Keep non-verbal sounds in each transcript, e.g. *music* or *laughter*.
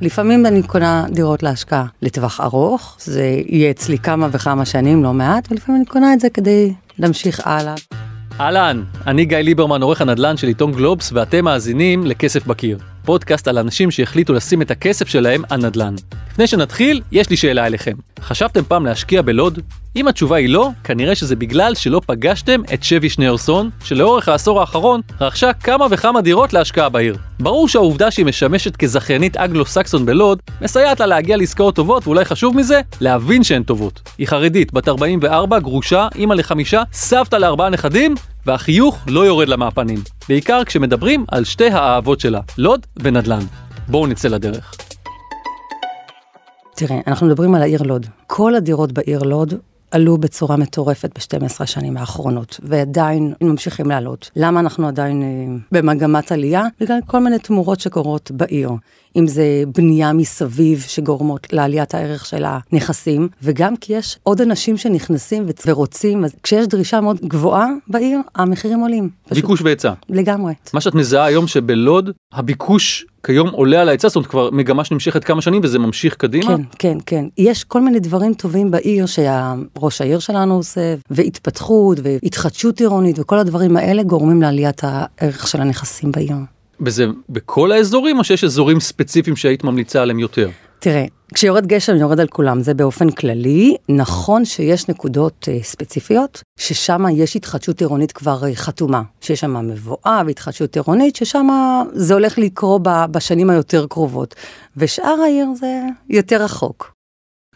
לפעמים אני קונה דירות להשקעה לטווח ארוך, זה יהיה אצלי כמה וכמה שנים, לא מעט, ולפעמים אני קונה את זה כדי להמשיך הלאה. אהלן, אני גיא ליברמן, עורך הנדל"ן של עיתון גלובס, ואתם מאזינים לכסף בקיר. פודקאסט על אנשים שהחליטו לשים את הכסף שלהם על נדל"ן. לפני שנתחיל, יש לי שאלה אליכם. חשבתם פעם להשקיע בלוד? אם התשובה היא לא, כנראה שזה בגלל שלא פגשתם את שבי שניאורסון, שלאורך העשור האחרון רכשה כמה וכמה דירות להשקעה בעיר. ברור שהעובדה שהיא משמשת כזכיינית אגלו-סקסון בלוד, מסייעת לה להגיע לעסקאות טובות, ואולי חשוב מזה, להבין שהן טובות. היא חרדית, בת 44, גרושה, אימא לחמישה, סבתא לארבעה נכדים, והחיוך לא יורד לה מהפנים. בעיקר כשמדברים על שתי האהבות שלה, לוד ונדל"ן. בואו נצא לדרך. תראה, אנחנו מדברים על העיר לוד. כל הדירות בעיר לוד עלו בצורה מטורפת ב-12 השנים האחרונות, ועדיין ממשיכים לעלות. למה אנחנו עדיין אה, במגמת עלייה? בגלל כל מיני תמורות שקורות בעיר. אם זה בנייה מסביב שגורמות לעליית הערך של הנכסים, וגם כי יש עוד אנשים שנכנסים ורוצים, אז כשיש דרישה מאוד גבוהה בעיר, המחירים עולים. ביקוש והיצע. לגמרי. מה שאת מזהה היום שבלוד הביקוש כיום עולה על ההיצע, זאת אומרת כבר מגמה שנמשכת כמה שנים וזה ממשיך קדימה? כן, כן, כן. יש כל מיני דברים טובים בעיר שראש העיר שלנו עושה, והתפתחות והתחדשות עירונית וכל הדברים האלה גורמים לעליית הערך של הנכסים בעיר. וזה בכל האזורים או שיש אזורים ספציפיים שהיית ממליצה עליהם יותר? תראה, כשיורד גשם יורד על כולם, זה באופן כללי. נכון שיש נקודות uh, ספציפיות, ששם יש התחדשות עירונית כבר uh, חתומה. שיש שם מבואה והתחדשות עירונית, ששם זה הולך לקרות בשנים היותר קרובות. ושאר העיר זה יותר רחוק.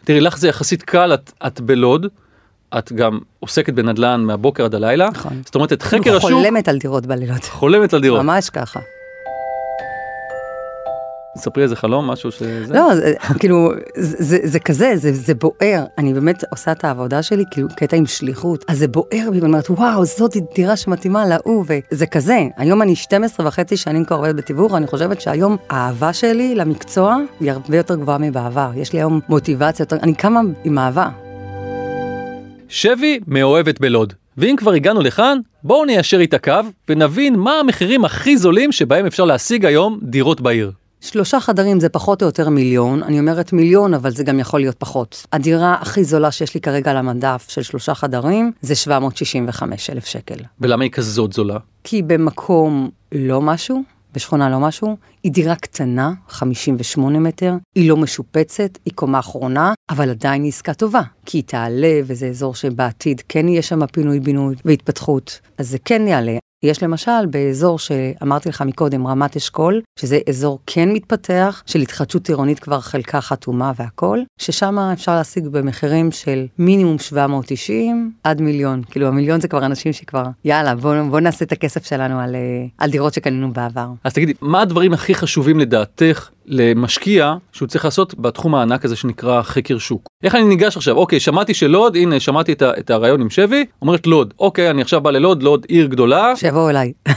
תראי, לך זה יחסית קל, את, את בלוד. את גם עוסקת בנדל"ן מהבוקר עד הלילה. נכון. זאת אומרת, את חקר השוק... חולמת על דירות בלילות. חולמת על דירות. ממש ככה. ספרי איזה חלום, משהו שזה... לא, זה, כאילו, זה, זה, זה כזה, זה, זה בוער. אני באמת עושה את העבודה שלי, כאילו, קטע עם שליחות. אז זה בוער בי, ואני אומרת, וואו, זאת דירה שמתאימה להוא, וזה כזה. היום אני 12 וחצי שנים כבר עובדת בתיווך, אני חושבת שהיום האהבה שלי למקצוע היא הרבה יותר גבוהה מבעבר. יש לי היום מוטיבציה יותר, אני קמה עם אהבה. שבי מאוהבת בלוד. ואם כבר הגענו לכאן, בואו ניישר איתה קו ונבין מה המחירים הכי זולים שבהם אפשר להשיג היום דירות בעיר. שלושה חדרים זה פחות או יותר מיליון, אני אומרת מיליון, אבל זה גם יכול להיות פחות. הדירה הכי זולה שיש לי כרגע על המדף של שלושה חדרים, זה 765 אלף שקל. ולמה היא כזאת זולה? כי במקום לא משהו, בשכונה לא משהו, היא דירה קטנה, 58 מטר, היא לא משופצת, היא קומה אחרונה, אבל עדיין היא עסקה טובה, כי היא תעלה וזה אזור שבעתיד כן יהיה שם פינוי-בינוי והתפתחות, אז זה כן יעלה. יש למשל באזור שאמרתי לך מקודם, רמת אשכול, שזה אזור כן מתפתח, של התחדשות עירונית כבר חלקה חתומה והכל, ששם אפשר להשיג במחירים של מינימום 790 עד מיליון. כאילו המיליון זה כבר אנשים שכבר, יאללה, בוא, בוא נעשה את הכסף שלנו על, אה, על דירות שקנינו בעבר. אז תגידי, מה הדברים הכי חשובים לדעתך למשקיע שהוא צריך לעשות בתחום הענק הזה שנקרא חקר שוק. איך אני ניגש עכשיו? אוקיי, שמעתי שלוד, הנה שמעתי את, את הרעיון עם שבי, אומרת לוד, אוקיי, אני עכשיו בא ללוד, לוד עיר גדולה. שיבואו אליי. *laughs*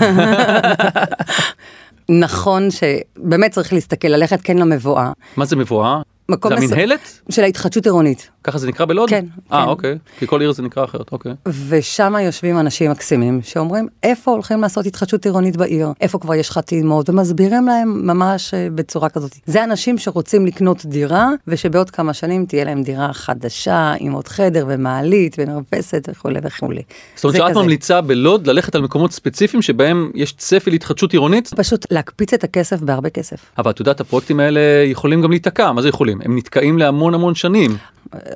נכון שבאמת צריך להסתכל, ללכת כן למבואה. מה זה מבואה? מקום זה המנהלת? של ההתחדשות עירונית. ככה זה נקרא בלוד? כן. אה, כן. אוקיי. כי כל עיר זה נקרא אחרת, אוקיי. ושם יושבים אנשים מקסימים שאומרים, איפה הולכים לעשות התחדשות עירונית בעיר? איפה כבר יש חתימות? ומסבירים להם ממש אה, בצורה כזאת. זה אנשים שרוצים לקנות דירה, ושבעוד כמה שנים תהיה להם דירה חדשה, עם עוד חדר ומעלית ומרפסת וכולי וכולי. זאת אומרת שאת ממליצה בלוד ללכת על מקומות ספציפיים שבהם יש צפי להתחדשות עירונית? פשוט להקפיץ את הכסף בהרבה כסף. אבל את יודעת, הפרויקטים האלה יכולים גם להיתקע, מה זה יכולים? הם נתקעים להמון המון שנים.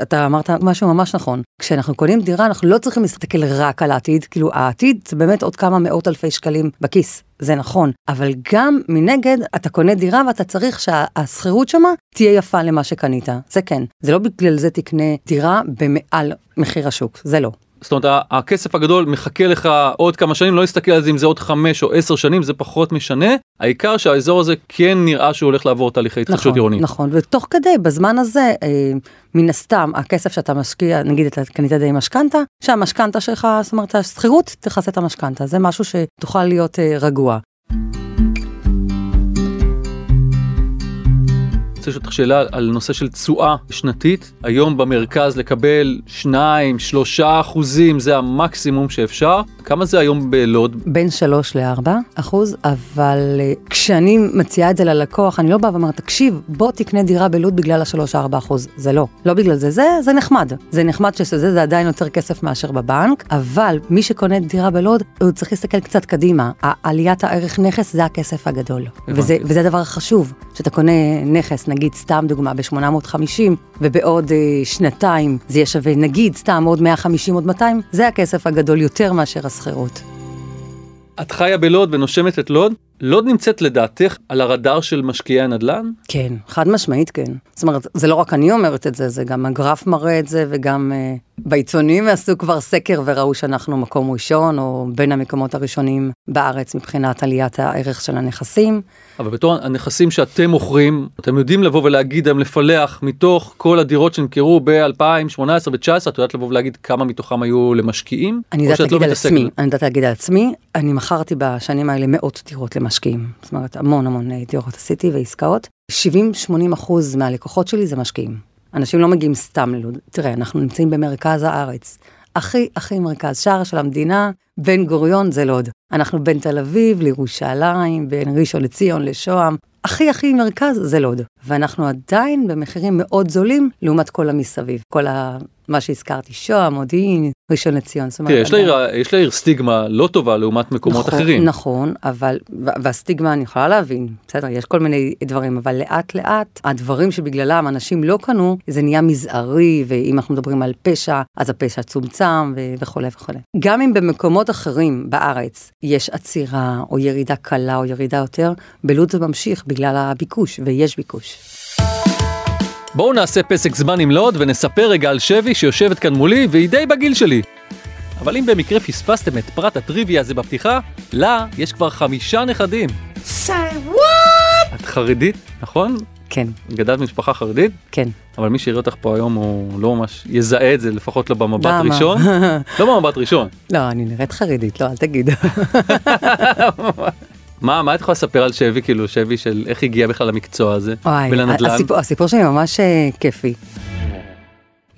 אתה אמרת משהו ממש נכון. כשאנחנו קונים דירה אנחנו לא צריכים להסתכל רק על העתיד, כאילו העתיד זה באמת עוד כמה מאות אלפי שקלים בכיס, זה נכון. אבל גם מנגד אתה קונה דירה ואתה צריך שהשכירות שמה תהיה יפה למה שקנית, זה כן. זה לא בגלל זה תקנה דירה במעל מחיר השוק, זה לא. זאת אומרת הכסף הגדול מחכה לך עוד כמה שנים לא להסתכל על זה אם זה עוד חמש או עשר שנים זה פחות משנה העיקר שהאזור הזה כן נראה שהוא הולך לעבור תהליכי התחדשות נכון, עירונית. נכון ותוך כדי בזמן הזה אה, מן הסתם הכסף שאתה משקיע נגיד אתה קנית די משכנתה שהמשכנתה שלך זאת אומרת השכירות תכסה את המשכנתה זה משהו שתוכל להיות אה, רגוע. רוצה לשאול אותך שאלה על נושא של תשואה שנתית. היום במרכז לקבל 2, 3 אחוזים זה המקסימום שאפשר. כמה זה היום בלוד? בין 3 ל-4 אחוז, אבל אה, כשאני מציעה את זה ללקוח, אני לא באה ואומרת, תקשיב, בוא תקנה דירה בלוד בגלל ה-3-4 אחוז. זה לא. לא בגלל זה, זה, זה נחמד. זה נחמד שזה זה עדיין יותר כסף מאשר בבנק, אבל מי שקונה דירה בלוד, הוא צריך להסתכל קצת קדימה. עליית הערך נכס זה הכסף הגדול. וזה, וזה הדבר החשוב, שאתה קונה נכס, נגיד סתם דוגמה, ב-850, ובעוד אה, שנתיים זה יהיה שווה, נגיד סתם עוד 150, עוד 200, זה הכסף הגדול יותר מאשר השכירות. את חיה בלוד ונושמת את לוד, לוד נמצאת לדעתך על הרדאר של משקיעי הנדל"ן? כן, חד משמעית כן. זאת אומרת, זה לא רק אני אומרת את זה, זה גם הגרף מראה את זה, וגם uh, בעיתונים עשו כבר סקר וראו שאנחנו מקום ראשון, או בין המקומות הראשונים בארץ מבחינת עליית הערך של הנכסים. אבל בתור הנכסים שאתם מוכרים, אתם יודעים לבוא ולהגיד הם לפלח מתוך כל הדירות שנמכרו ב-2018 ו-2019, את יודעת לבוא ולהגיד כמה מתוכם היו למשקיעים? אני יודעת להגיד לא על עצמי, אני יודעת להגיד על עצמי, אני מכרתי בשנים האלה מאות דירות למשקיעים. זאת אומרת, המון המון אה, דירות עשיתי ועסקאות. 70-80 אחוז מהלקוחות שלי זה משקיעים. אנשים לא מגיעים סתם ללוד. תראה, אנחנו נמצאים במרכז הארץ. הכי הכי מרכז, שער של המדינה, בן גוריון זה לוד. אנחנו בין תל אביב לירושלים, בין ראשון לציון לשוהם. הכי הכי מרכז זה לוד. ואנחנו עדיין במחירים מאוד זולים לעומת כל המסביב. כל. מה שהזכרתי, שוהם, מודיעין, ראשון לציון. תראה, יש יש לעיר סטיגמה לא טובה לעומת מקומות נכון, אחרים. נכון, אבל, והסטיגמה אני יכולה להבין, בסדר, יש כל מיני דברים, אבל לאט לאט, הדברים שבגללם אנשים לא קנו, זה נהיה מזערי, ואם אנחנו מדברים על פשע, אז הפשע צומצם וכולי וכולי. גם אם במקומות אחרים בארץ יש עצירה, או ירידה קלה, או ירידה יותר, בלוד זה ממשיך בגלל הביקוש, ויש ביקוש. בואו נעשה פסק זמן עם לוד ונספר רגע על שבי שיושבת כאן מולי והיא די בגיל שלי. אבל אם במקרה פספסתם את פרט הטריוויה הזה בפתיחה, לה יש כבר חמישה נכדים. say what? את חרדית, נכון? כן. גדלת במשפחה חרדית? כן. אבל מי שיראה אותך פה היום הוא לא ממש יזהה את זה, לפחות לא במבט ראשון. *laughs* לא במבט ראשון. לא, אני נראית חרדית, לא, אל תגיד. *laughs* *laughs* מה, מה את יכולה לספר על שבי, כאילו, שבי של איך הגיע בכלל למקצוע הזה, ולנדל"ן? הסיפור, הסיפור שלי ממש uh, כיפי.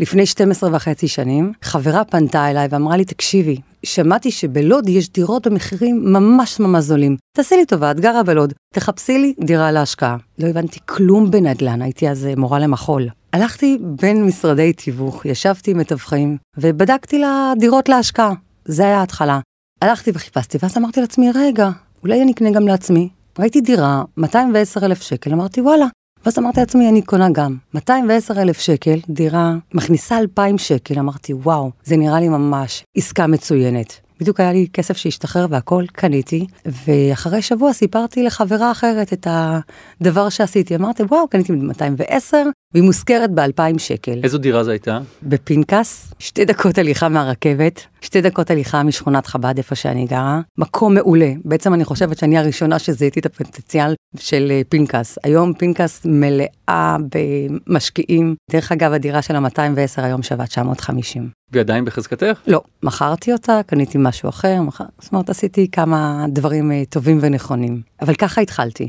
לפני 12 וחצי שנים, חברה פנתה אליי ואמרה לי, תקשיבי, שמעתי שבלוד יש דירות במחירים ממש ממש זולים. תעשי לי טובה, את גרה בלוד, תחפשי לי דירה להשקעה. לא הבנתי כלום בנדל"ן, הייתי אז אה, מורה למחול. הלכתי בין משרדי תיווך, ישבתי עם מתווכים, ובדקתי לה דירות להשקעה. זה היה ההתחלה. הלכתי וחיפשתי, ואז אמרתי לעצמי, רגע, אולי אני אקנה גם לעצמי. ראיתי דירה, 210 אלף שקל, אמרתי וואלה. ואז אמרתי לעצמי, אני קונה גם. 210 אלף שקל, דירה, מכניסה 2,000 שקל, אמרתי, וואו, זה נראה לי ממש עסקה מצוינת. בדיוק היה לי כסף שהשתחרר והכל, קניתי, ואחרי שבוע סיפרתי לחברה אחרת את הדבר שעשיתי. אמרתי, וואו, קניתי ב-210, והיא מושכרת ב-2,000 שקל. איזו דירה זו הייתה? בפנקס, שתי דקות הליכה מהרכבת, שתי דקות הליכה משכונת חב"ד, איפה שאני גרה. מקום מעולה. בעצם אני חושבת שאני הראשונה שזיהיתי את הפוטנציאל של אה, פנקס. היום פנקס מלאה במשקיעים. דרך אגב, הדירה של ה-210 היום שווה 950. והיא עדיין בחזקתך? לא, מכרתי אותה, קניתי משהו אחר, מח... זאת אומרת, עשיתי כמה דברים אה, טובים ונכונים. אבל ככה התחלתי.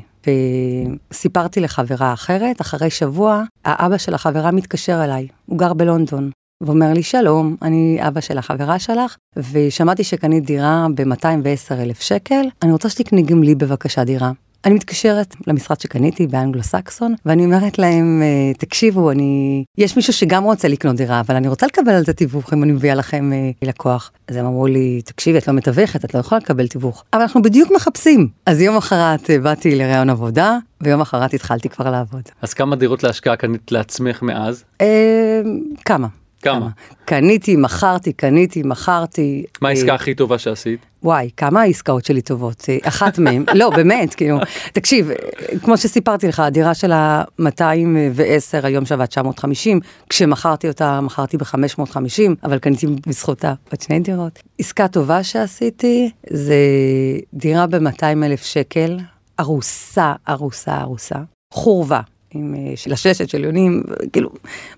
וסיפרתי לחברה אחרת, אחרי שבוע, האבא של החברה מתקשר אליי, הוא גר בלונדון. ואומר לי, שלום, אני אבא של החברה שלך, ושמעתי שקנית דירה ב-210 אלף שקל, אני רוצה שתקני גם לי בבקשה דירה. אני מתקשרת למשרד שקניתי באנגלו-סקסון, ואני אומרת להם, אה, תקשיבו, אני... יש מישהו שגם רוצה לקנות דירה, אבל אני רוצה לקבל על זה תיווך אם אני מביאה לכם אה, לקוח. אז הם אמרו לי, תקשיבי, את לא מתווכת, את לא יכולה לקבל תיווך. אבל אנחנו בדיוק מחפשים. אז יום אחרת אה, באתי לראיון עבודה, ויום אחרת התחלתי כבר לעבוד. אז כמה דירות להשקעה קנית לעצמך מאז? כמה. כמה? קניתי, מכרתי, קניתי, מכרתי. מה העסקה אה, הכי טובה שעשית? וואי, כמה העסקאות שלי טובות. אה, אחת מהן, *laughs* לא, באמת, כאילו, תקשיב, אה, כמו שסיפרתי לך, הדירה של ה-210 היום שווה 950, כשמכרתי אותה, מכרתי ב-550, אבל קניתי בזכותה עוד שני דירות. עסקה טובה שעשיתי, זה דירה ב-200 אלף שקל, ארוסה, ארוסה, ארוסה. חורבה, עם אה, לששת של יונים, כאילו,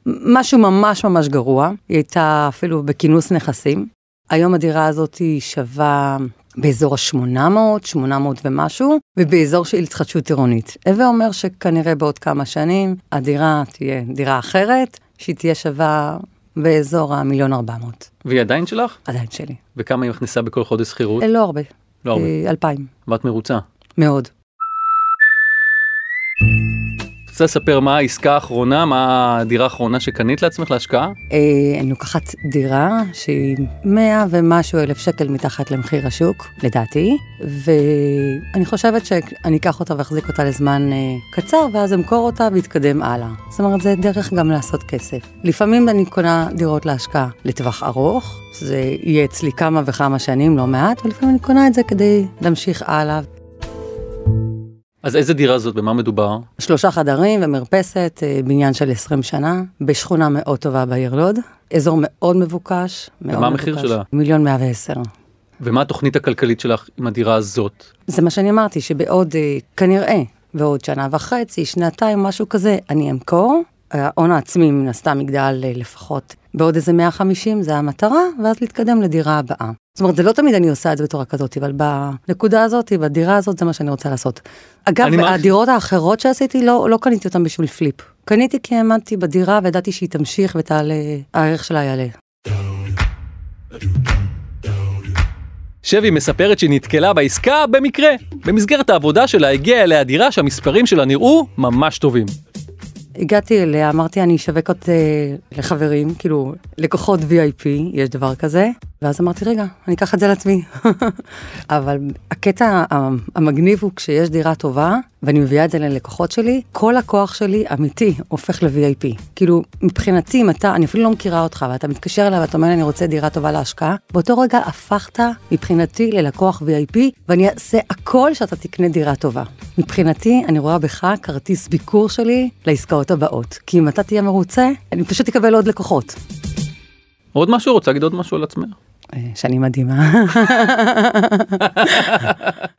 משהו ממש ממש גרוע. היא הייתה אפילו בכינוס נכסים. היום הדירה הזאת היא שווה באזור ה-800, 800 ומשהו, ובאזור של התחדשות עירונית. הווה אומר שכנראה בעוד כמה שנים הדירה תהיה דירה אחרת, שהיא תהיה שווה באזור המיליון 400. והיא עדיין שלך? עדיין שלי. וכמה היא מכניסה בכל חודש שכירות? לא הרבה. לא הרבה. אה, אלפיים. ואת מרוצה. מאוד. רוצה לספר מה העסקה האחרונה, מה הדירה האחרונה שקנית לעצמך להשקעה? אה, אני לוקחת דירה שהיא 100 ומשהו אלף שקל מתחת למחיר השוק, לדעתי, ואני חושבת שאני אקח אותה ואחזיק אותה לזמן אה, קצר, ואז אמכור אותה ואתקדם הלאה. זאת אומרת, זה דרך גם לעשות כסף. לפעמים אני קונה דירות להשקעה לטווח ארוך, זה יהיה אצלי כמה וכמה שנים, לא מעט, ולפעמים אני קונה את זה כדי להמשיך הלאה. אז איזה דירה זאת, במה מדובר? שלושה חדרים ומרפסת, אה, בניין של 20 שנה, בשכונה מאוד טובה בעיר לוד, אזור מאוד מבוקש. מאוד ומה המחיר מבוקש. שלה? מיליון מאה ועשר. ומה התוכנית הכלכלית שלך עם הדירה הזאת? זה מה שאני אמרתי, שבעוד, אה, כנראה, בעוד שנה וחצי, שנתיים, משהו כזה, אני אמכור. ההון העצמי מן הסתם יגדל אה, לפחות בעוד איזה 150, זה המטרה, ואז להתקדם לדירה הבאה. זאת אומרת, זה לא תמיד אני עושה את זה בצורה כזאת, אבל בנקודה הזאת, בדירה הזאת, זה מה שאני רוצה לעשות. אגב, הדירות האחרות שעשיתי, לא, לא קניתי אותן בשביל פליפ. קניתי כי האמנתי בדירה וידעתי שהיא תמשיך ותעלה, הערך שלה יעלה. שבי מספרת שהיא נתקלה בעסקה במקרה. במסגרת העבודה שלה הגיעה אליה דירה שהמספרים שלה נראו ממש טובים. הגעתי אליה, אמרתי, אני אשווק אותה לחברים, כאילו, לקוחות VIP, יש דבר כזה, ואז אמרתי, רגע, אני אקח את זה לעצמי. *laughs* אבל הקטע המגניב הוא כשיש דירה טובה, ואני מביאה את זה ללקוחות שלי, כל הכוח שלי, אמיתי, הופך ל-VIP. כאילו, מבחינתי, אם אתה, אני אפילו לא מכירה אותך, ואתה מתקשר אליי ואתה אומר אני רוצה דירה טובה להשקעה, באותו רגע הפכת, מבחינתי, ללקוח VIP, ואני אעשה הכל שאתה תקנה דירה טובה. מבחינתי, אני רואה בך כרטיס ביקור שלי לעסקאות הבאות. כי אם אתה תהיה מרוצה, אני פשוט אקבל עוד לקוחות. עוד משהו? רוצה להגיד עוד משהו על עצמך? אה, שאני מדהימה. *laughs*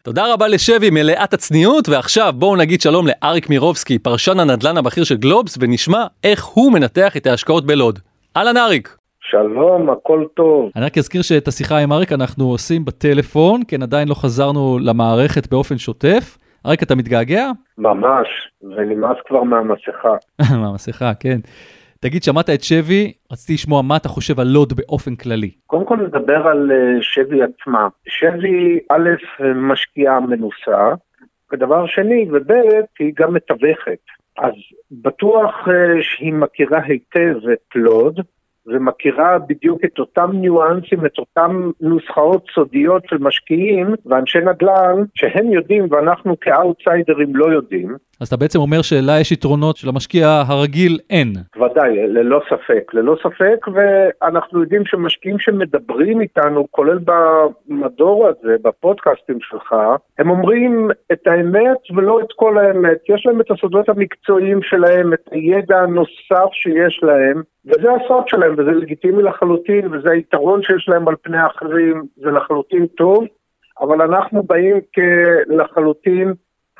תודה רבה לשבי מלאת הצניעות, ועכשיו בואו נגיד שלום לאריק מירובסקי, פרשן הנדל"ן הבכיר של גלובס, ונשמע איך הוא מנתח את ההשקעות בלוד. אהלן אריק. שלום, הכל טוב. אני רק אזכיר שאת השיחה עם אריק אנחנו עושים בטלפון, כן עדיין לא חזרנו למערכת באופן שוטף. אריק, אתה מתגעגע? ממש, ונמאס כבר מהמסכה. *laughs* מהמסכה, כן. תגיד, שמעת את שבי, רציתי לשמוע מה אתה חושב על לוד באופן כללי. קודם כל נדבר על אה, שבי עצמה. שבי, א', משקיעה מנוסה, ודבר שני, וב', היא גם מתווכת. אז בטוח אה, שהיא מכירה היטב את לוד, ומכירה בדיוק את אותם ניואנסים, את אותם נוסחאות סודיות של משקיעים ואנשי נדל"ן שהם יודעים ואנחנו כאוטסיידרים לא יודעים. אז אתה בעצם אומר שלה יש יתרונות שלמשקיע הרגיל אין. ודאי, ללא ספק, ללא ספק, ואנחנו יודעים שמשקיעים שמדברים איתנו, כולל במדור הזה, בפודקאסטים שלך, הם אומרים את האמת ולא את כל האמת. יש להם את הסודות המקצועיים שלהם, את הידע הנוסף שיש להם, וזה הסוד שלהם, וזה לגיטימי לחלוטין, וזה היתרון שיש להם על פני האחרים, זה לחלוטין טוב, אבל אנחנו באים כלחלוטין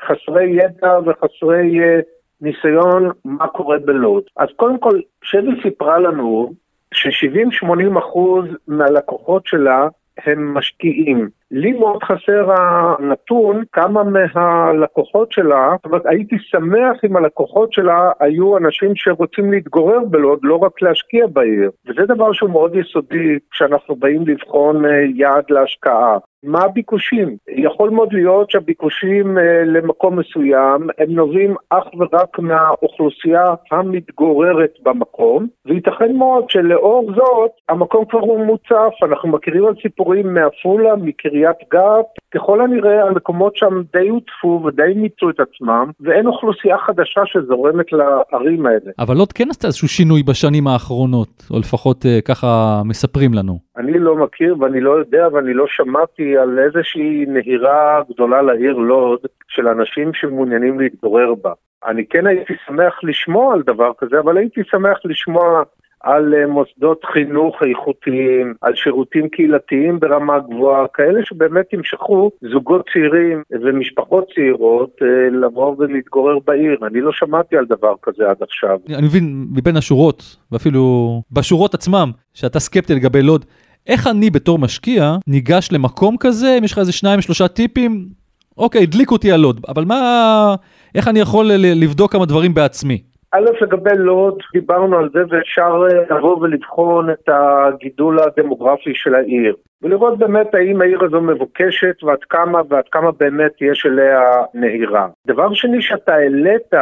חסרי ידע וחסרי uh, ניסיון מה קורה בלוד. אז קודם כל, שבי סיפרה לנו ש-70-80 אחוז מהלקוחות שלה הם משקיעים. לי מאוד חסר הנתון כמה מהלקוחות שלה, זאת אומרת הייתי שמח אם הלקוחות שלה היו אנשים שרוצים להתגורר בלוד, לא רק להשקיע בעיר. וזה דבר שהוא מאוד יסודי כשאנחנו באים לבחון אה, יעד להשקעה. מה הביקושים? יכול מאוד להיות שהביקושים אה, למקום מסוים הם נובעים אך ורק מהאוכלוסייה המתגוררת במקום, וייתכן מאוד שלאור זאת המקום כבר הוא מוצף, אנחנו מכירים על סיפורים מעפולה, מקריית גת, ככל הנראה המקומות שם די הוטפו ודי מיצו את עצמם, ואין אוכלוסייה חדשה שזורמת לערים האלה. אבל לוד כן עשתה איזשהו שינוי בשנים האחרונות, או לפחות אה, ככה מספרים לנו. אני לא מכיר ואני לא יודע ואני לא שמעתי על איזושהי נהירה גדולה לעיר לוד של אנשים שמעוניינים להתגורר בה. אני כן הייתי שמח לשמוע על דבר כזה, אבל הייתי שמח לשמוע על אה, מוסדות חינוך איכותיים, על שירותים קהילתיים ברמה גבוהה, כאלה שבאמת ימשכו זוגות צעירים ומשפחות צעירות אה, לבוא ולהתגורר בעיר. אני לא שמעתי על דבר כזה עד עכשיו. אני מבין מבין השורות, ואפילו בשורות עצמם, שאתה סקפטי לגבי לוד. איך אני בתור משקיע ניגש למקום כזה, אם יש לך איזה שניים שלושה טיפים, אוקיי, הדליק אותי הלוד, אבל מה, איך אני יכול לבדוק כמה דברים בעצמי? א', לגבי לוד, דיברנו על זה ואפשר אה, לבוא ולבחון את הגידול הדמוגרפי של העיר. ולראות באמת האם העיר הזו מבוקשת ועד כמה ועד כמה באמת יש אליה נהירה. דבר שני שאתה העלית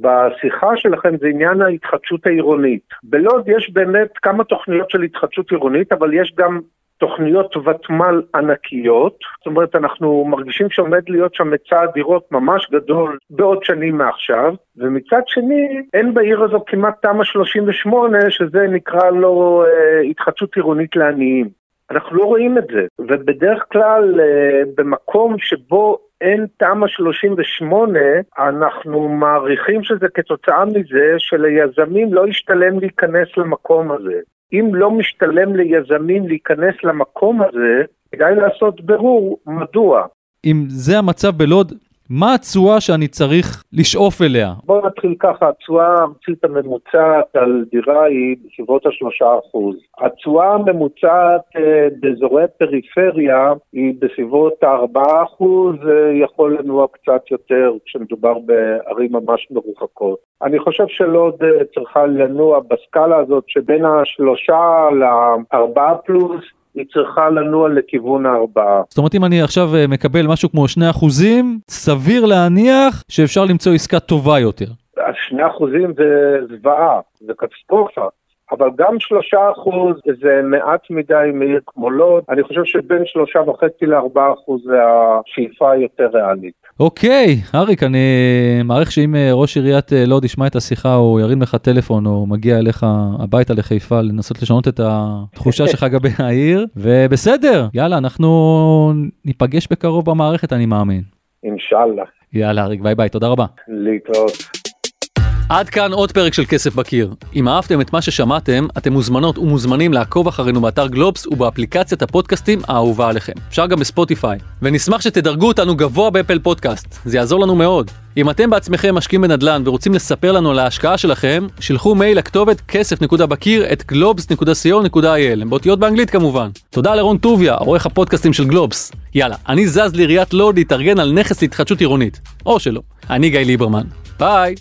בשיחה שלכם זה עניין ההתחדשות העירונית. בלוד יש באמת כמה תוכניות של התחדשות עירונית, אבל יש גם תוכניות ותמ"ל ענקיות, זאת אומרת אנחנו מרגישים שעומד להיות שם היצע דירות ממש גדול בעוד שנים מעכשיו, ומצד שני אין בעיר הזו כמעט תמ"א 38 שזה נקרא לו אה, התחדשות עירונית לעניים. אנחנו לא רואים את זה, ובדרך כלל אה, במקום שבו אין תמ"א 38, אנחנו מעריכים שזה כתוצאה מזה שליזמים לא ישתלם להיכנס למקום הזה. אם לא משתלם ליזמים להיכנס למקום הזה, כדאי לעשות ברור מדוע. אם זה המצב בלוד, מה התשואה שאני צריך לשאוף אליה? בואו נתחיל ככה, התשואה הארצית הממוצעת על דירה היא בסביבות השלושה אחוז. התשואה הממוצעת אה, באזורי פריפריה היא בסביבות הארבעה אחוז, אה, יכול לנוע קצת יותר כשמדובר בערים ממש מרוחקות. אני חושב שלוד אה, צריכה לנוע בסקאלה הזאת שבין השלושה לארבעה פלוס, היא צריכה לנוע לכיוון הארבעה. זאת אומרת אם אני עכשיו אה, מקבל משהו כמו 2 אחוזים, סביר להניח שאפשר למצוא עסקה טובה יותר. 2 אחוזים זה זוועה, זה קטסטרופה. אבל גם שלושה אחוז זה מעט מדי מעיר כמו לוד, אני חושב שבין שלושה וחצי לארבעה אחוז זה השאיפה היותר ריאלית. אוקיי, אריק, אני מעריך שאם אה, ראש עיריית אה, לוד ישמע את השיחה, או ירים לך טלפון, או מגיע אליך הביתה לחיפה לנסות לשנות את התחושה שלך *laughs* לגבי העיר, ובסדר, יאללה, אנחנו ניפגש בקרוב במערכת, אני מאמין. אינשאללה. יאללה, אריק, ביי ביי, תודה רבה. להתראות. עד כאן עוד פרק של כסף בקיר. אם אהבתם את מה ששמעתם, אתם מוזמנות ומוזמנים לעקוב אחרינו באתר גלובס ובאפליקציית הפודקאסטים האהובה עליכם. אפשר גם בספוטיפיי. ונשמח שתדרגו אותנו גבוה באפל פודקאסט, זה יעזור לנו מאוד. אם אתם בעצמכם משקיעים בנדל"ן ורוצים לספר לנו על ההשקעה שלכם, שלחו מייל לכתובת כסף.בקיר at globes.co.il, באותיות באנגלית כמובן. תודה לרון טוביה, עורך הפודקאסטים של גלובס. יאללה, אני זז לעיריית לוד להתארגן על נכס להתחדשות עירונית. או שלא. אני גיא ליברמן. ביי!